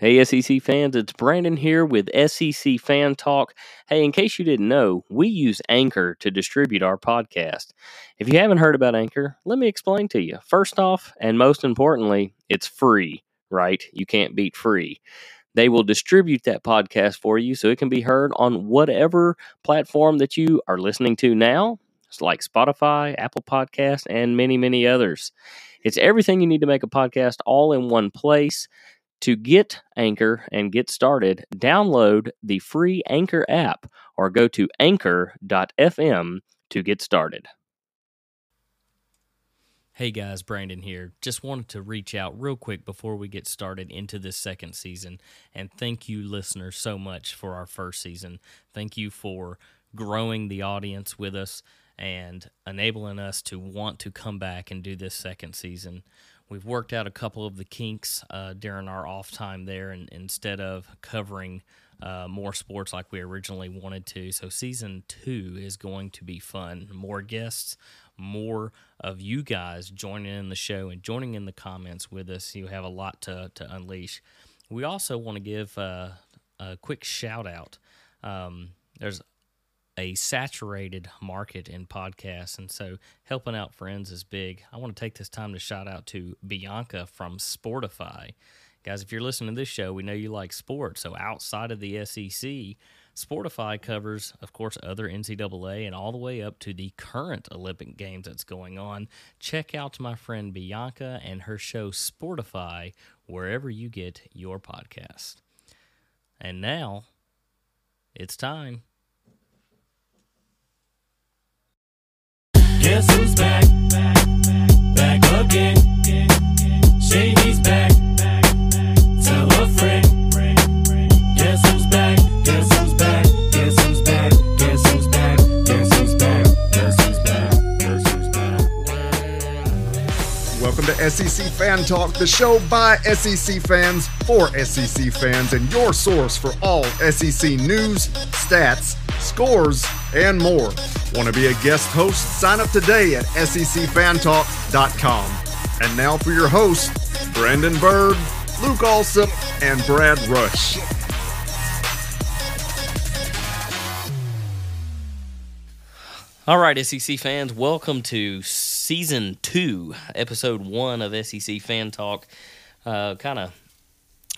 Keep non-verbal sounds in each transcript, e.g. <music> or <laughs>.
Hey, SEC fans, it's Brandon here with SEC Fan Talk. Hey, in case you didn't know, we use Anchor to distribute our podcast. If you haven't heard about Anchor, let me explain to you. First off, and most importantly, it's free, right? You can't beat free. They will distribute that podcast for you so it can be heard on whatever platform that you are listening to now. It's like Spotify, Apple Podcast, and many, many others. It's everything you need to make a podcast all in one place. To get Anchor and get started, download the free Anchor app or go to anchor.fm to get started. Hey guys, Brandon here. Just wanted to reach out real quick before we get started into this second season and thank you, listeners, so much for our first season. Thank you for growing the audience with us and enabling us to want to come back and do this second season. We've worked out a couple of the kinks uh, during our off time there, and instead of covering uh, more sports like we originally wanted to. So, season two is going to be fun. More guests, more of you guys joining in the show and joining in the comments with us. You have a lot to, to unleash. We also want to give uh, a quick shout out. Um, there's a saturated market in podcasts. And so helping out friends is big. I want to take this time to shout out to Bianca from Sportify. Guys, if you're listening to this show, we know you like sports. So outside of the SEC, Sportify covers, of course, other NCAA and all the way up to the current Olympic Games that's going on. Check out my friend Bianca and her show Sportify wherever you get your podcast. And now it's time Guess who's back? Back again. Shady's back. Tell a friend. Guess who's back? Guess who's back? Guess who's back? Guess who's back? Guess who's back? Guess who's back? Welcome to SEC Fan Talk, the show by SEC fans for SEC fans, and your source for all SEC news, stats, scores, and more. Want to be a guest host? Sign up today at secfantalk.com. And now for your hosts, Brandon Bird, Luke Alsop, and Brad Rush. All right, SEC fans, welcome to season two, episode one of SEC Fan Talk. Uh, kind of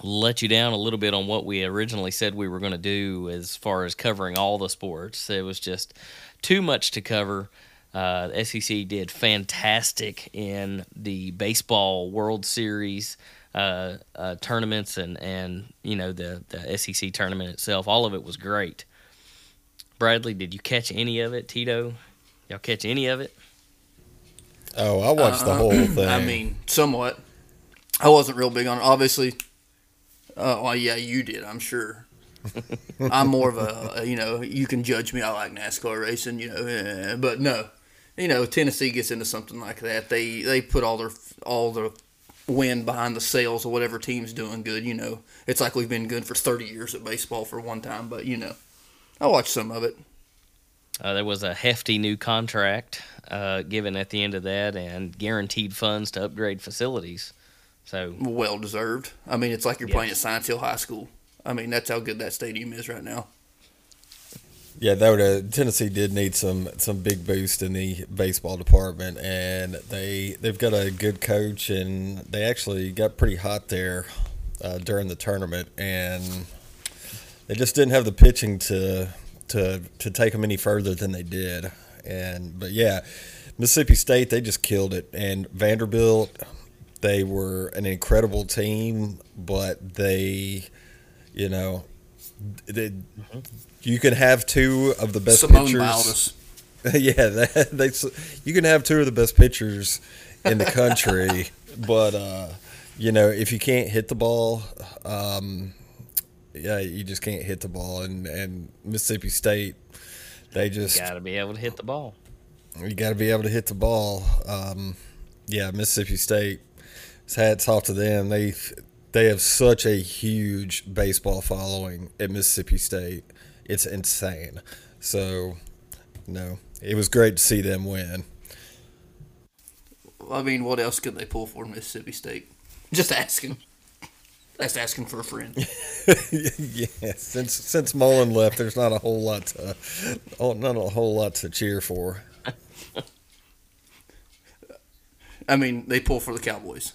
let you down a little bit on what we originally said we were going to do as far as covering all the sports. It was just too much to cover. Uh, SEC did fantastic in the baseball World Series uh, uh, tournaments and and you know the the SEC tournament itself. All of it was great. Bradley, did you catch any of it? Tito, y'all catch any of it? Oh, I watched the whole <clears throat> thing. I mean, somewhat. I wasn't real big on it. Obviously, uh, well, yeah, you did. I'm sure. I'm more of a, you know, you can judge me. I like NASCAR racing, you know, eh, but no, you know, Tennessee gets into something like that. They they put all their all the wind behind the sails of whatever team's doing good. You know, it's like we've been good for 30 years at baseball for one time, but you know, I watched some of it. Uh, there was a hefty new contract uh, given at the end of that, and guaranteed funds to upgrade facilities. So well deserved. I mean, it's like you're playing at Science Hill High School. I mean, that's how good that stadium is right now. Yeah, that would, uh, Tennessee did need some some big boost in the baseball department, and they they've got a good coach, and they actually got pretty hot there uh, during the tournament, and they just didn't have the pitching to to to take them any further than they did. And but yeah, Mississippi State they just killed it, and Vanderbilt they were an incredible team, but they, you know, they, you can have two of the best Simone pitchers. <laughs> yeah, they, they, you can have two of the best pitchers in the country, <laughs> but uh, you know if you can't hit the ball, um, yeah, you just can't hit the ball. And and Mississippi State, they just got to be able to hit the ball. You got to be able to hit the ball. Um, yeah, Mississippi State hats off to them. They they have such a huge baseball following at Mississippi State. It's insane. So, no, it was great to see them win. I mean, what else could they pull for Mississippi State? <laughs> Just asking. That's asking for a friend. <laughs> yeah, since since Mullen left, there's not a whole lot to, oh, not a whole lot to cheer for. <laughs> I mean, they pull for the Cowboys.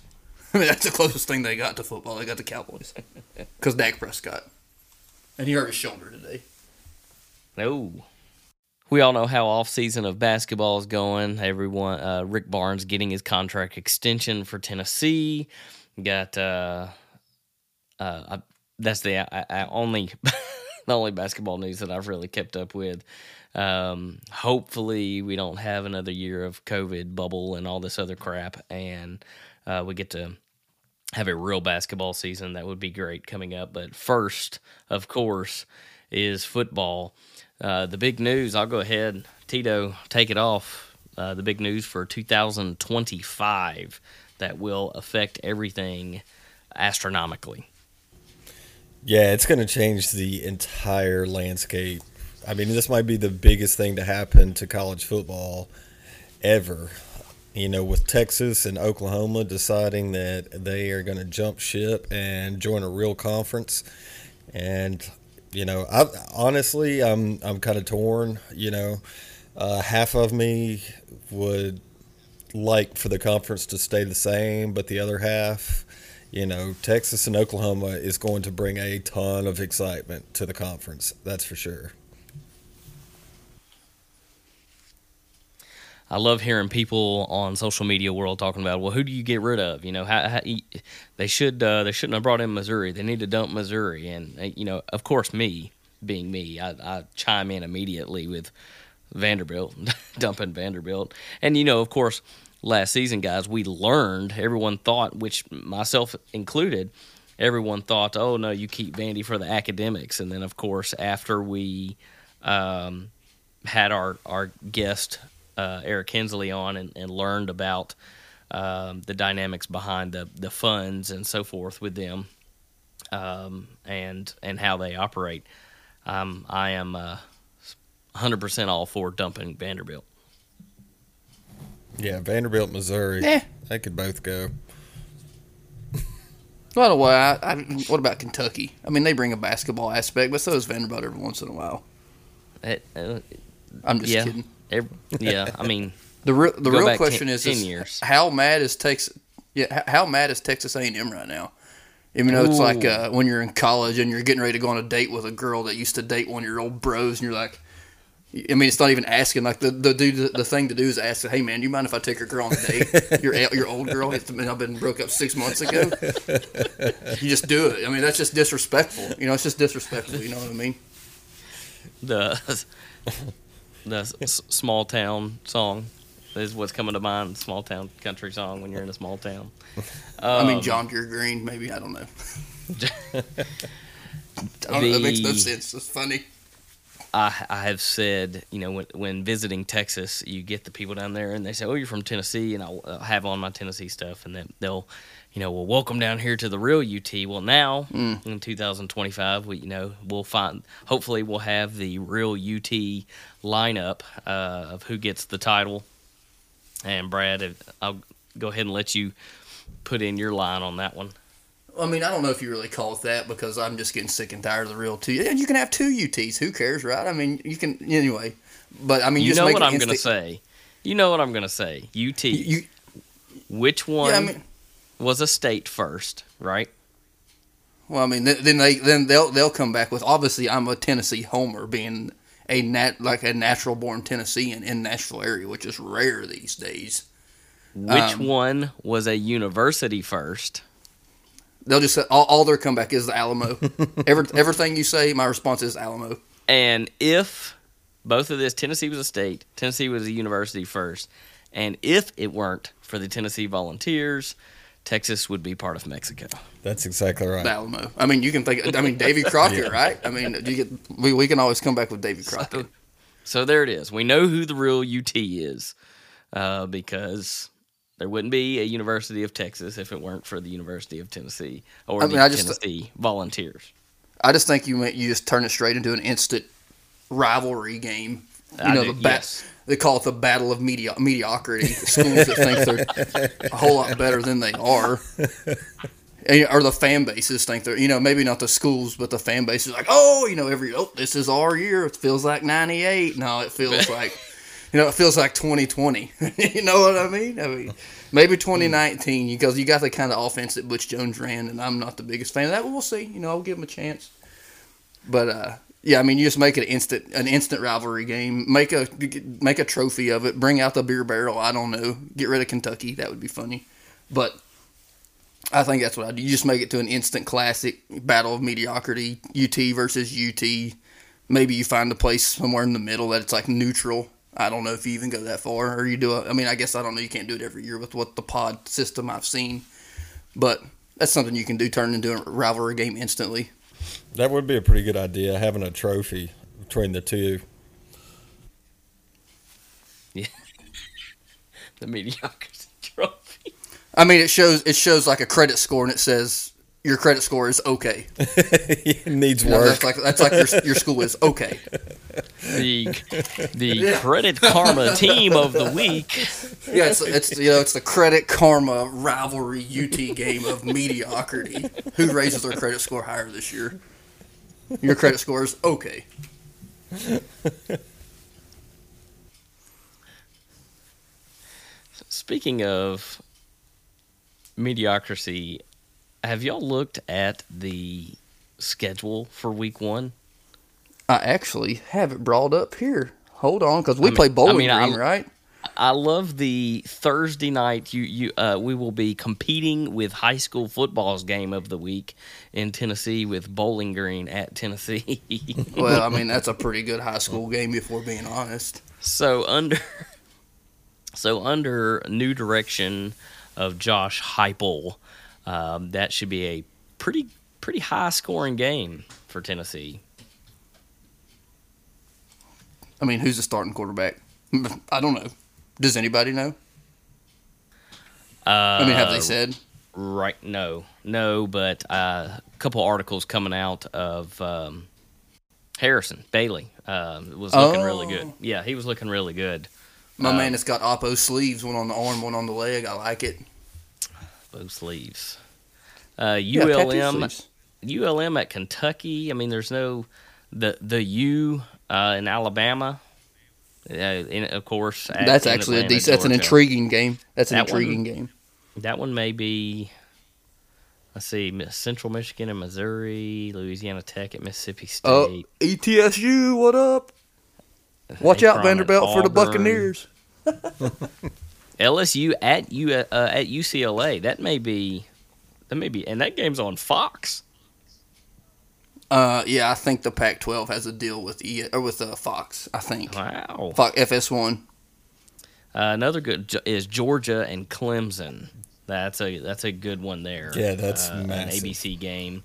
I <laughs> mean, that's the closest thing they got to football. They got the Cowboys <laughs> because Dak Prescott, and he hurt his shoulder today. No. We all know how off season of basketball is going. Everyone, uh, Rick Barnes getting his contract extension for Tennessee. Got uh, uh, I, that's the I, I only <laughs> the only basketball news that I've really kept up with. Um, hopefully, we don't have another year of COVID bubble and all this other crap, and uh, we get to have a real basketball season. That would be great coming up. But first, of course, is football. Uh, the big news, I'll go ahead, Tito, take it off. Uh, the big news for 2025 that will affect everything astronomically. Yeah, it's going to change the entire landscape. I mean, this might be the biggest thing to happen to college football ever. You know, with Texas and Oklahoma deciding that they are going to jump ship and join a real conference, and you know, I honestly, I'm I'm kind of torn. You know, uh, half of me would like for the conference to stay the same, but the other half, you know, Texas and Oklahoma is going to bring a ton of excitement to the conference. That's for sure. I love hearing people on social media world talking about, well, who do you get rid of? You know, how, how they should uh, they shouldn't have brought in Missouri. They need to dump Missouri, and uh, you know, of course, me being me, I, I chime in immediately with Vanderbilt <laughs> dumping Vanderbilt, and you know, of course, last season, guys, we learned. Everyone thought, which myself included, everyone thought, oh no, you keep Vandy for the academics, and then of course, after we um, had our our guest uh, Eric Hensley on and, and learned about um, the dynamics behind the, the funds and so forth with them um, and and how they operate. Um, I am uh, 100% all for dumping Vanderbilt. Yeah, Vanderbilt, Missouri. Yeah. They could both go. By the way, I, I, what about Kentucky? I mean, they bring a basketball aspect, but so does Vanderbilt every once in a while. It, uh, I'm just yeah, kidding. Every, yeah. I mean, <laughs> The real the real question 10 is, 10 is years. how mad is Texas? Yeah, how mad is Texas A and M right now? You know, it's like uh, when you're in college and you're getting ready to go on a date with a girl that used to date one of your old bros, and you're like, I mean, it's not even asking. Like the the dude, the thing to do is ask, "Hey man, do you mind if I take your girl on a date? your your old girl. It's been, I've been broke up six months ago. <laughs> you just do it. I mean, that's just disrespectful. You know, it's just disrespectful. You know what I mean? the the s- small town song is what's coming to mind. Small town country song when you're in a small town. <laughs> I Um, mean, John Deere Green, maybe I don't know. <laughs> I don't know. That makes no sense. It's funny. I, I have said, you know, when, when visiting Texas, you get the people down there and they say, "Oh, you're from Tennessee," and I'll, I'll have on my Tennessee stuff, and then they'll, you know, well, welcome down here to the real UT. Well, now in 2025, we, you know, we'll find. Hopefully, we'll have the real UT lineup uh, of who gets the title. And Brad, if- I'll go ahead and let you put in your line on that one. I mean, I don't know if you really call it that because I'm just getting sick and tired of the real two. And you can have two UTs. Who cares, right? I mean, you can anyway. But I mean, You know what I'm going to say. You know what I'm going to say. UT. You, Which one? yeah, I mean, was a state first, right? well, I mean, then they then they'll they'll come back with obviously I'm a Tennessee homer, being a nat like a natural born Tennessean in Nashville area, which is rare these days. Which Um, one was a university first? They'll just say all, all their comeback is the Alamo. <laughs> Every, everything you say, my response is Alamo. And if both of this, Tennessee was a state, Tennessee was a university first, and if it weren't for the Tennessee Volunteers, Texas would be part of Mexico. That's exactly right. Alamo. I mean, you can think. I mean, Davy Crockett, right? I mean, you get we, we can always come back with Davy Crockett. So there it is. We know who the real UT is uh, because there wouldn't be a University of Texas if it weren't for the University of Tennessee or I mean, the I just- Tennessee Volunteers. I just think you you just turn it straight into an instant rivalry game. You I know, do, the ba- yes. They call it the battle of medio- mediocrity. Schools that think they're a whole lot better than they are. And- or the fan bases think they're you know maybe not the schools but the fan bases like oh you know every oh this is our year. It feels like 98 no it feels like you know it feels like 2020 <laughs> you know what i mean? I mean maybe 2019 because you got the kind of offense that butch jones ran and i'm not the biggest fan of that. We'll see. You know i'll give him a chance. But uh yeah, I mean, you just make it an instant, an instant rivalry game. Make a make a trophy of it. Bring out the beer barrel. I don't know. Get rid of Kentucky. That would be funny. But I think that's what I do. You just make it to an instant classic battle of mediocrity. UT versus UT. Maybe you find a place somewhere in the middle that it's like neutral. I don't know if you even go that far, or you do. A, I mean, I guess I don't know. You can't do it every year with what the pod system I've seen, but that's something you can do. Turn into a rivalry game instantly. That would be a pretty good idea, having a trophy between the two. <laughs> Yeah. the mediocrity trophy. I mean, it shows it shows like a credit score, and it says your credit score is okay. <laughs> it needs You know, work. that's like that's like your, your school is okay. <laughs> The the credit karma team of the week. Yeah, it's, it's you know it's the credit karma rivalry UT game of mediocrity. Who raises their credit score higher this year? Your credit score is okay. Speaking of mediocrity, have y'all looked at the schedule for week one? I actually have it brought up here. Hold on, because we I mean- play Bowling I mean, Green, I'm- right? I love the Thursday night. You you uh, we will be competing with high school football's game of the week in Tennessee with Bowling Green at Tennessee. <laughs> Well, I mean that's a pretty good high school game if we're being honest. so under so under new direction of Josh Heupel, um, that should be a pretty pretty high scoring game for Tennessee. I mean, who's the starting quarterback? I don't know. Does anybody know? Uh, I mean, have they said? Right? No, no. But uh, a couple articles coming out of um, Harrison Bailey um, was looking really good. Oh. Yeah, he was looking really good. My Um, man has got oppo sleeves, one on the arm, one on the leg. I like it. Both sleeves. Uh, ULM, sleeves. ULM at Kentucky. I mean, there's no the the U uh, in Alabama. Uh, in, of course, at- That's actually a Atlanta, decent. That's an intriguing game. That's an That one- intriguing game. That one may be. Let's see, Central Michigan and Missouri, Louisiana Tech at Mississippi State. Oh, ETSU, what up? Watch Akron out, Vanderbilt, for the Buccaneers. <laughs> LSU at U uh, at UCLA. That may be, that may be, and that game's on Fox. Uh, yeah, I think the Pac-12 has a deal with E or with uh, Fox. I think Wow. Fox FS1. Uh, another good is Georgia and Clemson. That's a that's a good one there. Yeah, that's uh, an. ABC game.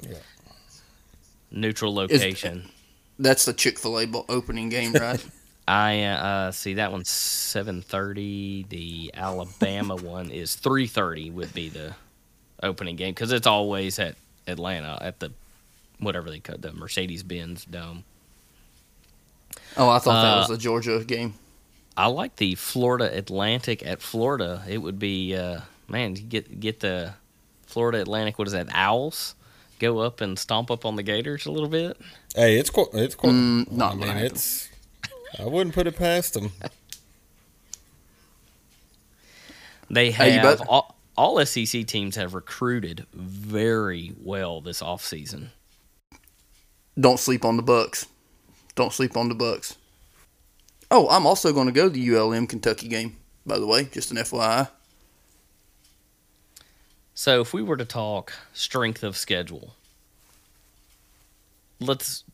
Neutral location. That's the Chick Fil A opening game, right? <laughs> <laughs> I uh, see that one's seven thirty. The Alabama <laughs> one is three thirty. Would be the opening game because it's always at Atlanta at the whatever they call the Mercedes Benz Dome. oh, I thought that Uh, was the Georgia game. I like the Florida Atlantic at Florida. It would be uh, man, get get the Florida Atlantic. What is that? Owls go up and stomp up on the Gators a little bit. Hey, it's qu- it's qu- Mm, not I mean, it's. I wouldn't put it past them. <laughs> They have bet- all, all SEC teams have recruited very well this offseason. Don't sleep on the Bucks. Don't sleep on the Bucks. Oh, I'm also going to go to the ULM Kentucky game. By the way, just an FYI. So if we were to talk strength of schedule, let's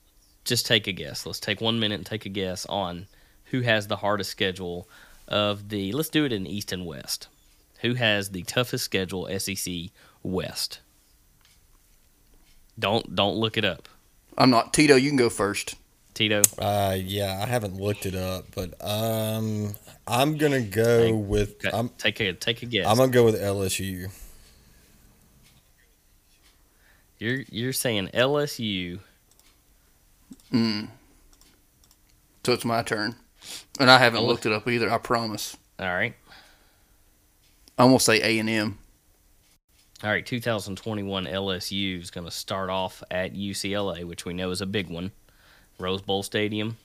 just take a guess. Let's take one minute and take a guess on who has the hardest schedule of the. Let's do it in East and West. Who has the toughest schedule? SEC West. Don't don't look it up, I'm not Tito. You can go first. Tito. Uh, yeah, I haven't looked it up, but um, I'm gonna go with Okay, I'm take a take a guess. I'm gonna go with LSU. you're you're saying LSU. So it's my turn. And I haven't looked it up either, I promise. All right. I'm going to say A&M. All right, 2021 LSU is going to start off at UCLA, which we know is a big one, Rose Bowl Stadium.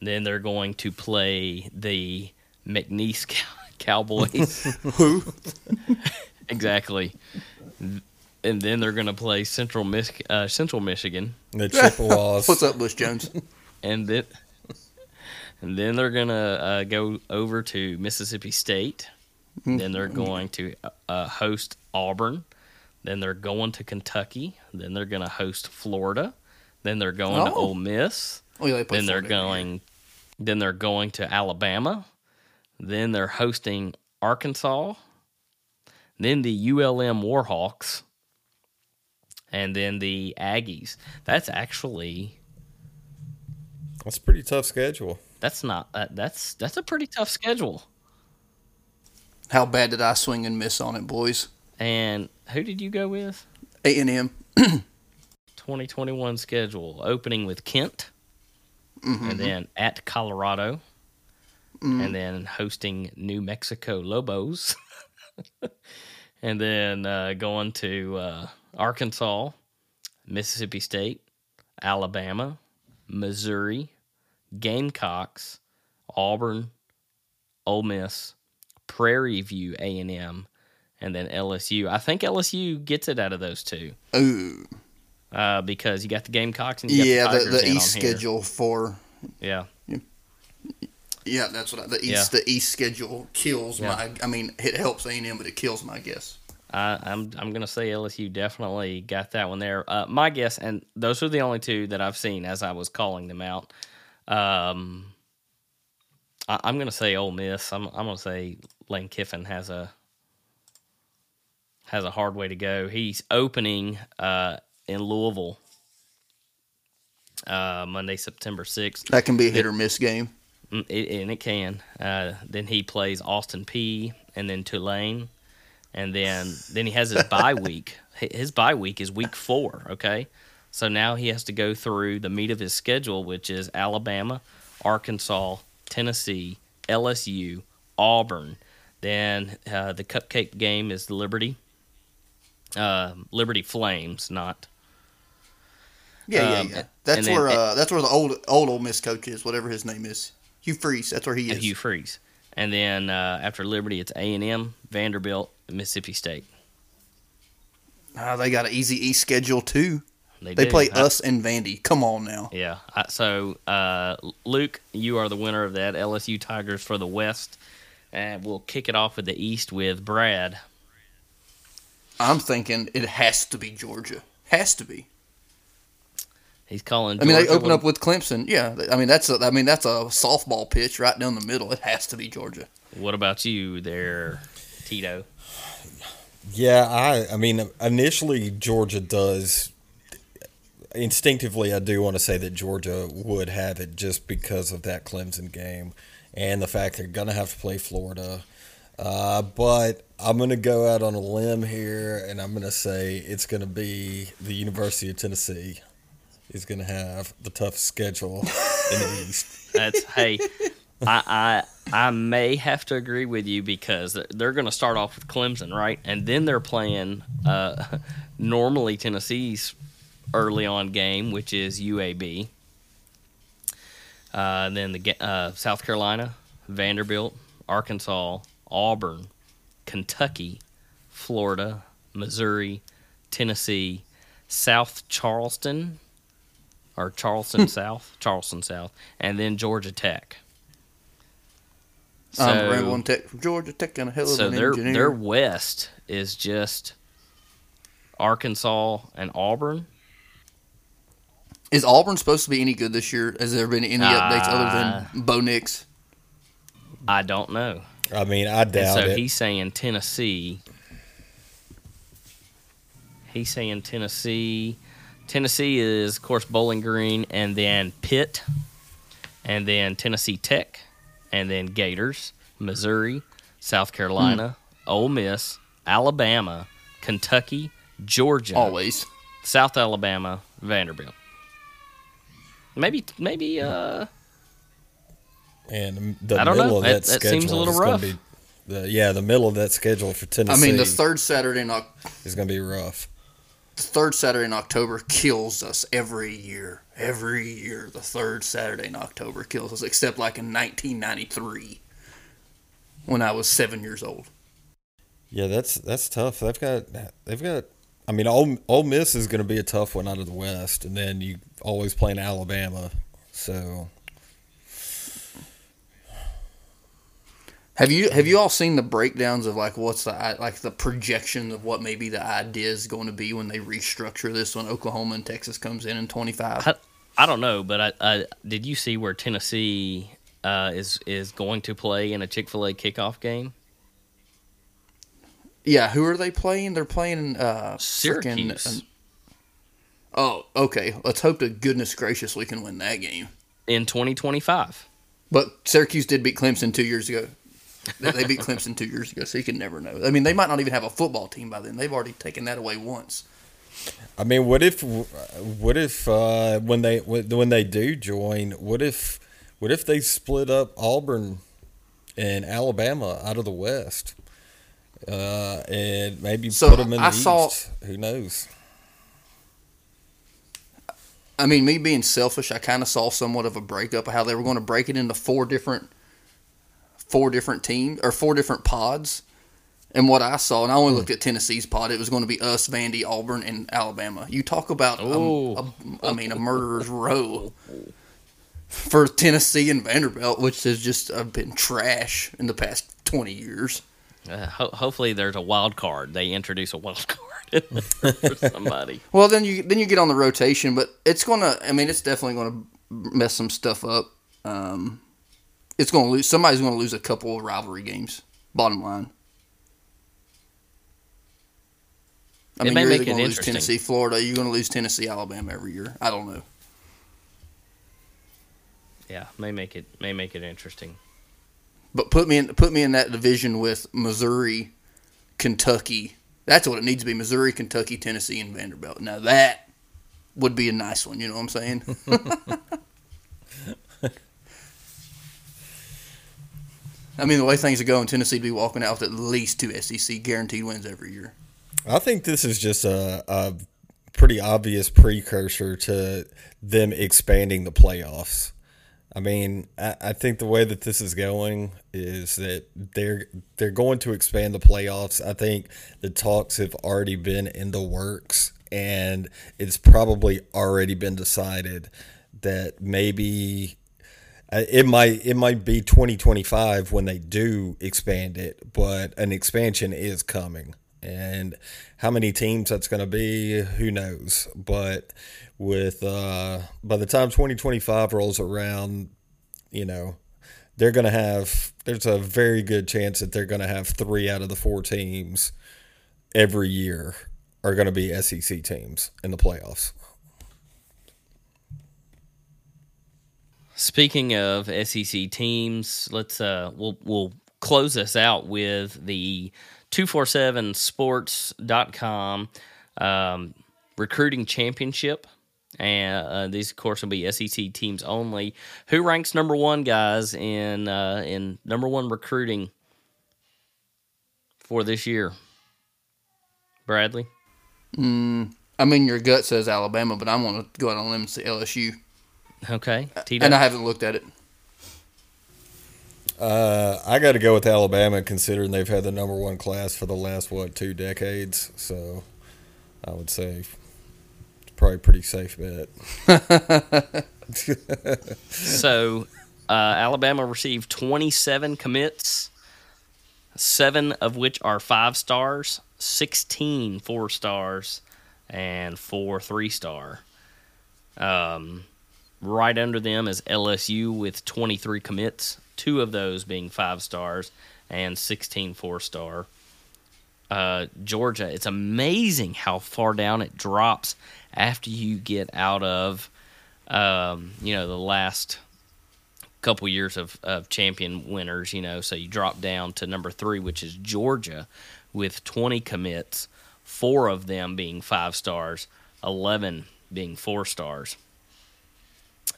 Then they're going to play the McNeese <laughs> Cowboys. <laughs> Who? <laughs> exactly. And then they're going to play Central Mich- uh, Central Michigan, The Chippewas. What's up, Butch Jones? and then and then they're going to uh, go over to Mississippi State. Then they're going to uh, host Auburn. Then they're going to Kentucky. Then they're going to host Florida. Then they're going to Oh. Ole Miss. Oh, yeah, they play then they're Florida every year. going then they're going to Alabama. Then they're hosting Arkansas. Then the ULM Warhawks. And then the Aggies. That's actually That's a pretty tough schedule. that's not uh, that's that's a pretty tough schedule. How bad did I swing and miss on it, boys? And who did you go with? A and M. <clears throat> 2021 schedule opening with Kent and then at Colorado and then hosting New Mexico Lobos <laughs> and then uh, going to uh, Arkansas, Mississippi State, Alabama, Missouri, Gamecocks, Auburn, Ole Miss, Prairie View A&M, and then LSU. I think LSU gets it out of those two Ooh. uh, because you got the Gamecocks and Yeah, the, the, the East schedule for Yeah, yeah, that's what I, the East Yeah. the East schedule kills Yeah. my. I mean, it helps A and M, but it kills my guess. I, I'm I'm gonna say LSU definitely got that one there. Uh, my guess, and those are the only two that I've seen as I was calling them out. Um, I, I'm gonna say Ole Miss. I'm I'm gonna say Lane Kiffin has a has a hard way to go. He's opening uh, in Louisville uh, Monday, September sixth. That can be a hit or miss game. Mm, It, and it can. Uh, then he plays Austin Peay and then Tulane, and then then he has his <laughs> bye week. His bye week is week four. Okay, so now he has to go through the meat of his schedule, which is Alabama, Arkansas, Tennessee, LSU, Auburn. Then uh, the cupcake game is Liberty. Uh, Liberty Flames, not Yeah, Um, yeah, yeah. That's then- where uh, that's where the old old Ole Miss coach is, whatever his name is. Hugh Freeze. That's where he is. Hugh Freeze. And then uh, after Liberty, it's A and M, Vanderbilt, Mississippi State. Ah, they got an easy East schedule too. They, They play I- us and Vandy. Come on now. Yeah. I, so, uh, Luke, you are the winner of that. LSU Tigers for the West. And we'll kick it off with the East with Brad. I'm thinking it has to be Georgia. Has to be. He's calling. I mean, they open with- up with Clemson. Yeah, I mean that's a, I mean that's a softball pitch right down the middle. It has to be Georgia. What about you, there, Tito? Yeah, I I mean initially Georgia does instinctively I do want to say that Georgia would have it just because of that Clemson game and the fact they're going to have to play Florida. Uh, but I'm going to go out on a limb here and I'm going to say it's going to be the University of Tennessee is going to have the toughest schedule in the East. <laughs> That's hey. I, I I may have to agree with you because they're- going to start off with Clemson, right? And then they're playing uh, <laughs> normally Tennessee's early on game, which is UAB. Uh, and then the uh, South Carolina, Vanderbilt, Arkansas, Auburn, Kentucky, Florida, Missouri, Tennessee, South Charleston, or Charleston <laughs> South, Charleston South, and then Georgia Tech. So, I'm Rambling Tech from Georgia Tech and a hell of so an their engineer. their West is just Arkansas and Auburn. Is Auburn supposed to be any good this year? Has there been any updates Uh, other than Bo Nix? I don't know. I mean, I And doubt so it. he's saying Tennessee. He's saying Tennessee. Tennessee is, of course, Bowling Green, and then Pitt, and then Tennessee Tech, and then Gators, Missouri, South Carolina, Hmm. Ole Miss, Alabama, Kentucky, Georgia, Always. South Alabama, Vanderbilt. Maybe, maybe, uh, And the I don't know. of That- that, that schedule seems a little is rough. be the yeah the middle of that schedule for Tennessee. I mean, the third Saturday in Oc- is going to be rough. the third Saturday in October kills us every year. Every year, the third Saturday in October kills us, except like in 1993 when I was seven years old. Yeah, that's that's tough. They've got they've got. I mean, Ole, Ole Miss is going to be a tough one out of the West, and then you always play in Alabama. So Have you have you all seen the breakdowns of like what's the like the projection of what maybe the idea is going to be when they restructure this when Oklahoma and Texas comes in in 25? I, I don't know, but I, I did you see where Tennessee uh, is is going to play in a Chick Fil A kickoff game? Yeah, who are they playing? They're playing uh frickin', Syracuse um, oh, okay. Let's hope to goodness gracious we can win that game. in 2025. But Syracuse did beat Clemson two years ago. They- they beat Clemson two years ago, so you can never know. I mean, they might not even have a football team by then. They've already taken that away once. I mean, what if what if uh, when they when they do join, what if what if they split up Auburn and Alabama out of the West, uh, and maybe So, put them in the I saw- East? Who knows? I mean, me being selfish, I kind of saw somewhat of a breakup of how they were going to break it into four different, four different teams or four different pods. And what I saw, and I only looked at Tennessee's pod, it was going to be us, Vandy, Auburn, and Alabama. You talk about, a, Ooh. a, I mean, a murderer's row for Tennessee and Vanderbilt, which has just uh, been trash in the past twenty years. Uh, ho- hopefully, there's a wild card. They introduce a wild <laughs> card for <laughs> somebody. Well, then you then you get on the rotation, but it's gonna. I mean, it's definitely gonna mess some stuff up. Um, it's gonna lose. Somebody's gonna lose a couple of rivalry games. Bottom line. I It mean, may you're make either gonna lose. Tennessee, Florida. You're gonna lose Tennessee, Alabama every year. I don't know. Yeah, may make it may make it interesting. But put me in put me in that division with Missouri, Kentucky. That's what it needs to be: Missouri, Kentucky, Tennessee, and Vanderbilt. Now that would be a nice one. You know what I'm saying? <laughs> I mean, the way things are going, Tennessee would be walking out with at least two SEC guaranteed wins every year. I think this is just a, a pretty obvious precursor to them expanding the playoffs. I mean, I, I think the way that this is going is that they're they're going to expand the playoffs. I think the talks have already been in the works, and it's probably already been decided that maybe uh, it might it might be 2025 when they do expand it, but an expansion is coming. And how many teams that's going to be, who knows? But with uh, by the time 2025 rolls around, you know, they're going to have there's a very good chance that they're going to have 3 out of the 4 teams every year are going to be SEC teams in the playoffs. Speaking of SEC teams, let's uh we'll we'll close this out with the 247sports.com um, recruiting championship. And uh, these, of course, will be SEC teams only. Who ranks number one, guys, in uh, in number one recruiting for this year? Bradley. I mean, your gut says Alabama, but I'm going to go out on a limb and say LSU, Okay. Tito. and I haven't looked at it. Uh, I got to go with Alabama, considering they've had the number one class for the last what two decades. So, I would say it's probably pretty safe bet. <laughs> So, uh, Alabama received 27 commits, seven of which are five stars, 16 four stars, and four three star. Um, right under them is LSU with 23 commits, two of those being five stars, and 16 four star. Uh, Georgia, it's amazing how far down it drops after you get out of um, you know, the last couple years of, of champion winners, you know, so you drop down to number three, which is Georgia, with 20 commits, four of them being five stars, 11 being four stars.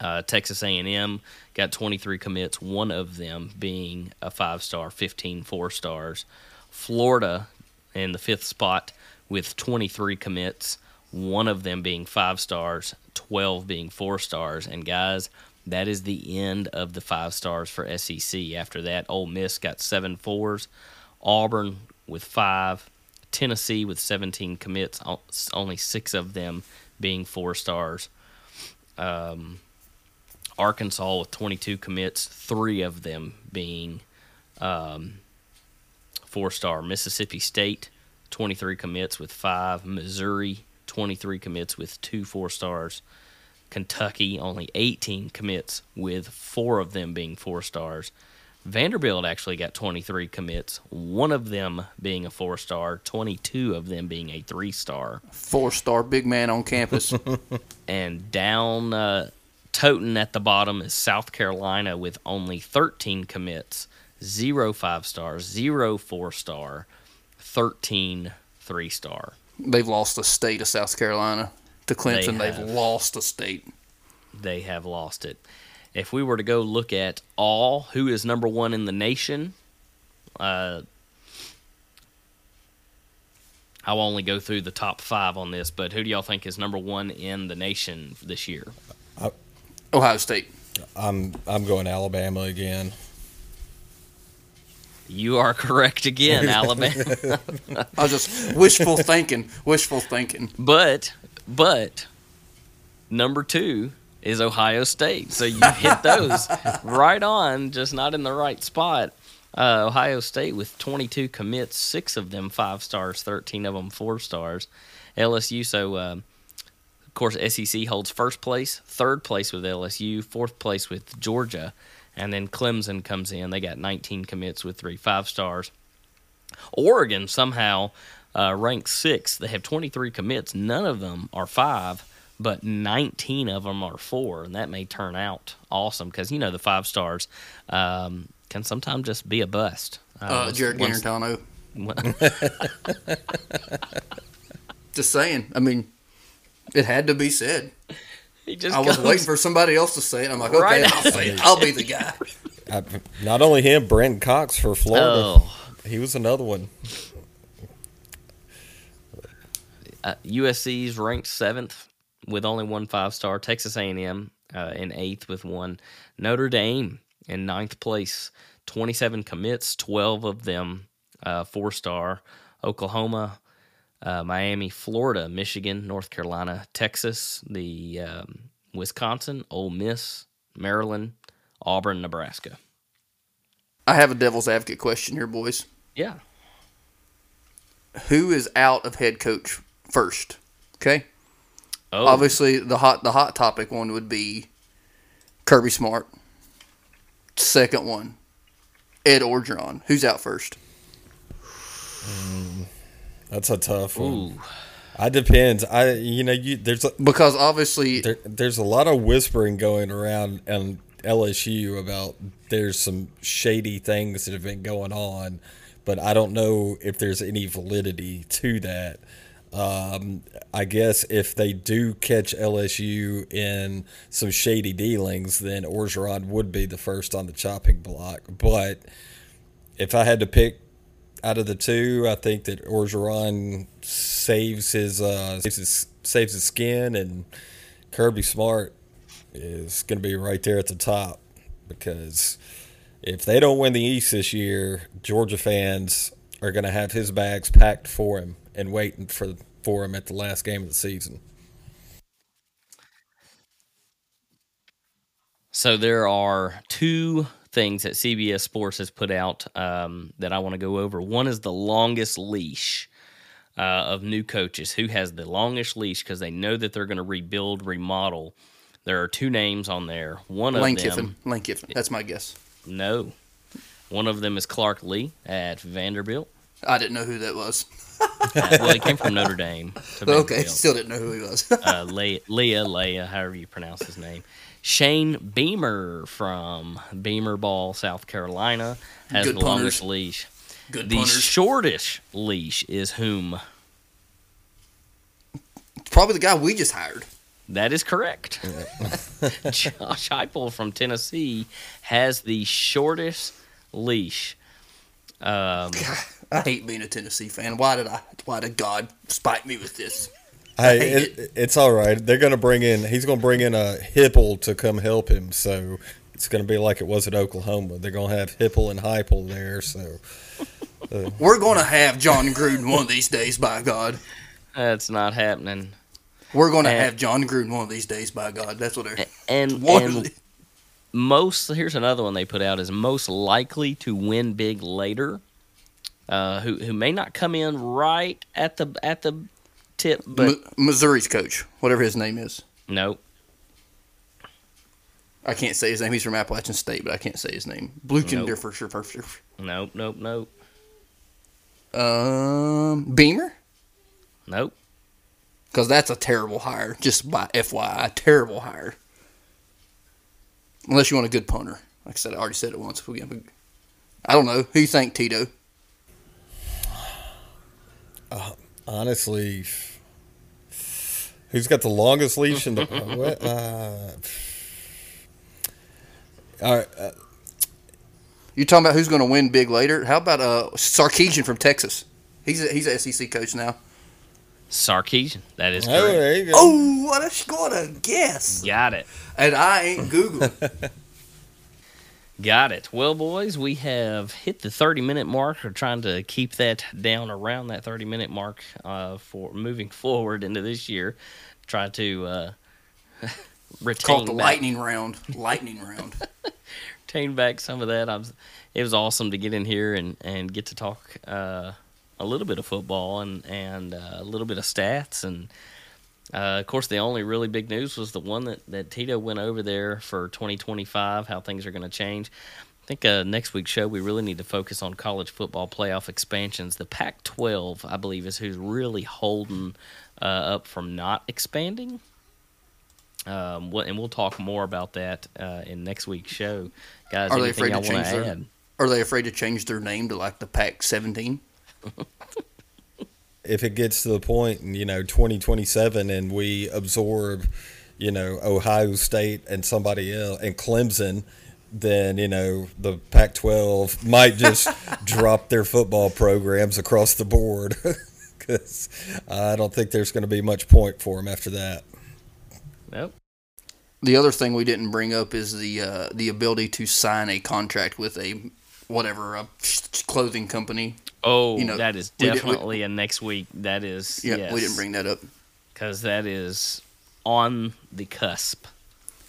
Uh, Texas A&M got 23 commits, one of them being a five star, 15 four stars. Florida in the fifth spot with 23 commits, one of them being five stars, 12 being four stars. And guys, that is the end of the five stars for SEC. After that, Ole Miss got seven fours, Auburn with five, Tennessee with 17 commits, only six of them being four stars. Um, Arkansas with 22 commits, three of them being um, four star. Mississippi State, 23 commits with five. Missouri, 23 commits with two four stars. Kentucky, only 18 commits with four of them being four stars. Vanderbilt actually got 23 commits, one of them being a four star, 22 of them being a three star. Four star big man on campus. <laughs> <laughs> and down uh, Toten at the bottom is South Carolina with only 13 commits, zero five stars, zero four star, 13 three star. They've lost the state of South Carolina to Clemson. They have lost the state. They have lost it. If we were to go look at all who is number one in the nation, uh, I'll only go through the top five on this, but who do y'all think is number one in the nation this year? Ohio State. I'm I'm going Alabama again. You are correct again, <laughs> Alabama. I was just wishful thinking, wishful thinking. But but number two is Ohio State. So you hit those right on, just not in the right spot. Uh, Ohio State with 22 commits, six of them five stars, 13 of them four stars. LSU, so uh, of course, SEC holds first place, third place with LSU, fourth place with Georgia, and then Clemson comes in. They got 19 commits with three five stars. Oregon somehow uh, ranks sixth. They have 23 commits. None of them are five but 19 of them are four, and that may turn out awesome because you know the five stars um, can sometimes just be a bust. Uh, uh, Jarrett Guarantano. <laughs> just saying. I mean, it had to be said. I was goes, waiting for somebody else to say it. I'm like, okay, right I'll say it. I'll be the guy. <laughs> I, not only him, Brent Cox for Florida. Oh. He was another one. Uh, USC's ranked seventh with only one five star. Texas A&M uh, in eighth with one. Notre Dame in ninth place, 27 commits, 12 of them uh, four star. Oklahoma, uh, Miami, Florida, Michigan, North Carolina, Texas, the um, Wisconsin, Ole Miss, Maryland, Auburn, Nebraska. I have a devil's advocate question here, boys. Yeah. Who is out of head coach first? Okay. Oh. Obviously, the hot the hot topic one would be Kirby Smart. Second one, Ed Orgeron. Who's out first? Mm, that's a tough one. Ooh. I depends. I you know you there's a, because obviously there, there's a lot of whispering going around and LSU about there's some shady things that have been going on, but I don't know if there's any validity to that. Um, I guess if they do catch LSU in some shady dealings, then Orgeron would be the first on the chopping block. But if I had to pick out of the two, I think that Orgeron saves his uh, saves his, saves his skin, and Kirby Smart is going to be right there at the top because if they don't win the East this year, Georgia fans are going to have his bags packed for him and waiting for for him at the last game of the season. So there are two things that CBS Sports has put out um, that I want to go over. One is the longest leash uh, of new coaches. Who has the longest leash because they know that they're going to rebuild, remodel. There are two names on there. One Lane of them, Kiffin. Lane Kiffin. That's my guess. No, one of them is Clark Lea at Vanderbilt. I didn't know who that was. uh, <laughs> well, he came from Notre Dame. <laughs> okay, still didn't know who he was. uh, Leah, Leah, Leah, however you pronounce his name. Shane Beamer from Beamer Ball, South Carolina, has Good the punters. longest leash. Good the punters. shortest leash is whom? Probably the guy we just hired. That is correct. <laughs> Josh Heupel from Tennessee has the shortest leash. Um, I <laughs> hate being a Tennessee fan. Why did I? Why did God spite me with this? Hey, hate it, it's all right. They're going to bring in. He's going to bring in a Hipple to come help him. So it's going to be like it was at Oklahoma. They're going to have Hipple and Hypel there. So uh. We're going to have Jon Gruden one of these days, by God. that's not happening. We're going to And- have Jon Gruden one of these days, by God. That's what they're. And, <laughs> One and most here's another one they put out is most likely to win big later. Uh, who who may not come in right at the at the tip, but Mi- Missouri's coach, whatever his name is. nope. I can't say his name. He's from Appalachian State, but I can't say his name. Bluchen Nope. for sure, for sure. Nope, nope, nope, Um, Beamer, nope. because that's a terrible hire. Just by FYI, terrible hire. Unless you want a good punter. Like I said, I already said it once. I don't know. Who you think, Tito? Honestly, who's got the longest leash in the <laughs> what? Uh, all right, uh, You talking about who's going to win big later? How about uh Sarkisian from Texas? He's a, he's a SEC coach now. Sarkisian. That is oh, correct. there you go. Oh, what a score to guess! Got it. And I ain't Googling. <laughs> Got it. Well, boys, we have hit the 30 minute mark. We're trying to keep that down around that 30 minute mark uh, for moving <laughs> forward into this year. Try to uh, <laughs> retain, Called the back, lightning <laughs> round. Lightning round. retain back some of that. I was, it was awesome to get in here and, and get to talk uh, a little bit of football and, and uh, a little bit of stats. And uh, of course, the only really big news was the one that, that Tito went over there for 2025, how things are going to change. I think uh, next week's show, we really need to focus on college football playoff expansions. The Pac 12, I believe, is who's really holding uh, up from not expanding. Um, what- and we'll talk more about that uh, in next week's show. Guys, Are they afraid to change their? add? Are they afraid to change their name to like the Pac 17? <laughs> if it gets to the point in you know 2027 and we absorb you know ohio state and somebody else and clemson then you know the pac 12 might just <laughs> drop their football programs across the board <laughs> because i don't think there's going to be much point for them after that Nope. The other thing we didn't bring up is the uh, the ability to sign a contract with a whatever a clothing company. Oh, You know, that is did- we- definitely a next week. That is Yeah, yes, we didn't bring that up because that is on the cusp.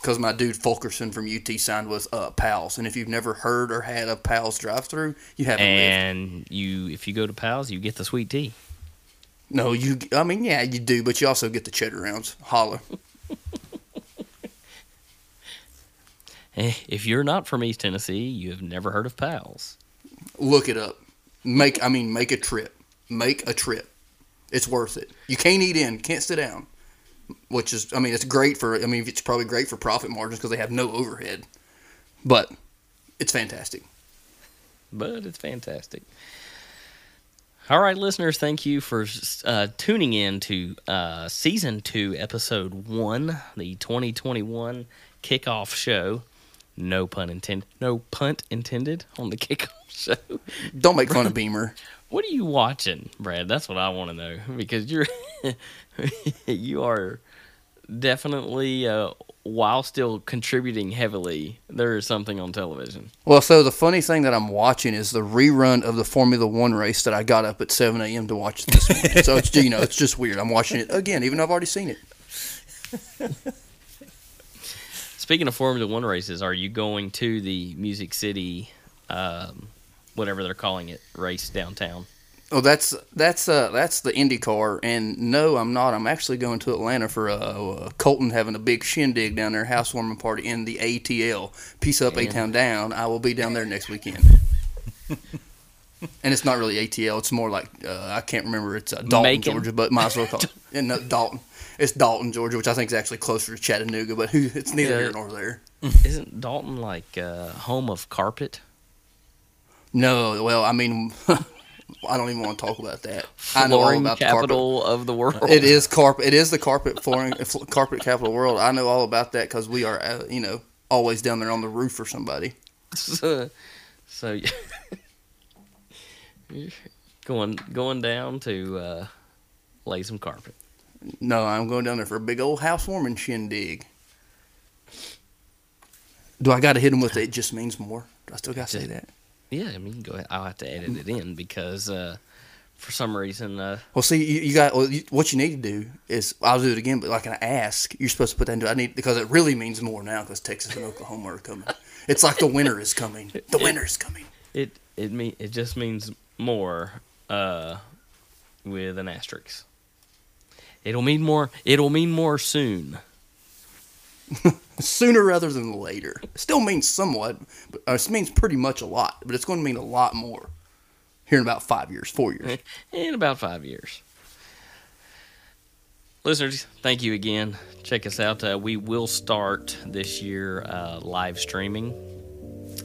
because my dude Fulkerson from UT signed with uh, Pals, and if you've never heard or had a Pals drive-through, you haven't lived. And you, if you go to Pals, you get the sweet tea. No, you. I mean, yeah, you do, but you also get the cheddar rounds. Holla. <laughs> Eh, If you're not from East Tennessee, you have never heard of Pals. Look it up. Make I mean, make a trip. Make a trip. It's worth it. You can't eat in, can't sit down. Which is, I mean, it's great for. I mean, it's probably great for profit margins because they have no overhead. But it's fantastic. but it's fantastic. All right, listeners, thank you for uh, tuning in to uh, season two, episode one, the 2021 kickoff show. No pun intended. No punt intended on the <laughs> kickoff show. Don't make fun of Beamer. <laughs> What are you watching, Brad? That's what I want to know <laughs> because you're you are definitely uh, while still contributing heavily. There is something on television. Well, so the funny thing that I'm watching is the rerun of the Formula One race that I got up at 7 a.m. to watch this morning. so it's you know it's just weird. I'm watching it again, even though I've already seen it. Speaking of Formula One races, are you going to the Music City, um, whatever they're calling it, race downtown? Oh, that's that's uh that's the IndyCar, and no, I'm not. I'm actually going to Atlanta for uh, uh, Colton having a big shindig down there, housewarming party in the ATL. Peace up, A Town down. I will be down there next weekend. <laughs> and it's not really ATL. It's more like uh, I can't remember. It's uh, Dalton, Macon? Georgia, but might as well call <laughs> it yeah, no, Dalton. It's Dalton, Georgia, which I think is actually closer to Chattanooga, but who? It's neither Yeah. here nor there. <laughs> Isn't Dalton like uh, home of carpet? No, well, I mean, <laughs> I don't even want to talk about that. I know all about the carpet. of the world. It is carpet. It is the carpet flooring fl- carpet capital of the world. I know all about that because we are, uh, you know, always down there on the roof for somebody. <laughs> so, so going going down to uh, lay some carpet. No, I'm going down there for a big old housewarming shindig. Do I got to hit him with it? Just means more. Do I still got to say that? Yeah, I mean, go ahead. I'll have to edit it in because uh, for some reason, uh, Well, see, you, you got well, you, what you need to do is I'll do it again, but like an ask, you're supposed to put that into. I need because it really means more now because Texas and Oklahoma are coming. It's like the winter is coming. The winter is coming. it it mean it just means more uh, with an asterisk. It'll mean more. It'll mean more soon. <laughs> Sooner rather than later. It still means somewhat, but uh, it means pretty much a lot. But it's going to mean a lot more here in about five years, four years. in about five years. Listeners, thank you again. Check us out. Uh, we will start this year uh, live streaming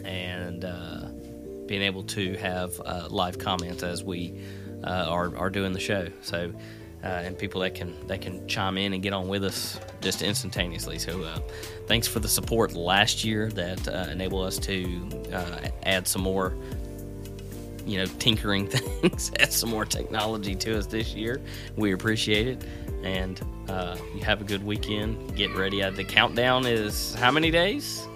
and uh, being able to have uh, live comments as we uh, are, are doing the show. So, uh, and people that can that can chime in and get on with us just instantaneously. So, uh, thanks for the support last year that uh, enabled us to uh, add some more you know, tinkering <laughs> things, add some more technology to us this year. We appreciate it. And uh, you have a good weekend. Get ready. Uh, the countdown is how many days?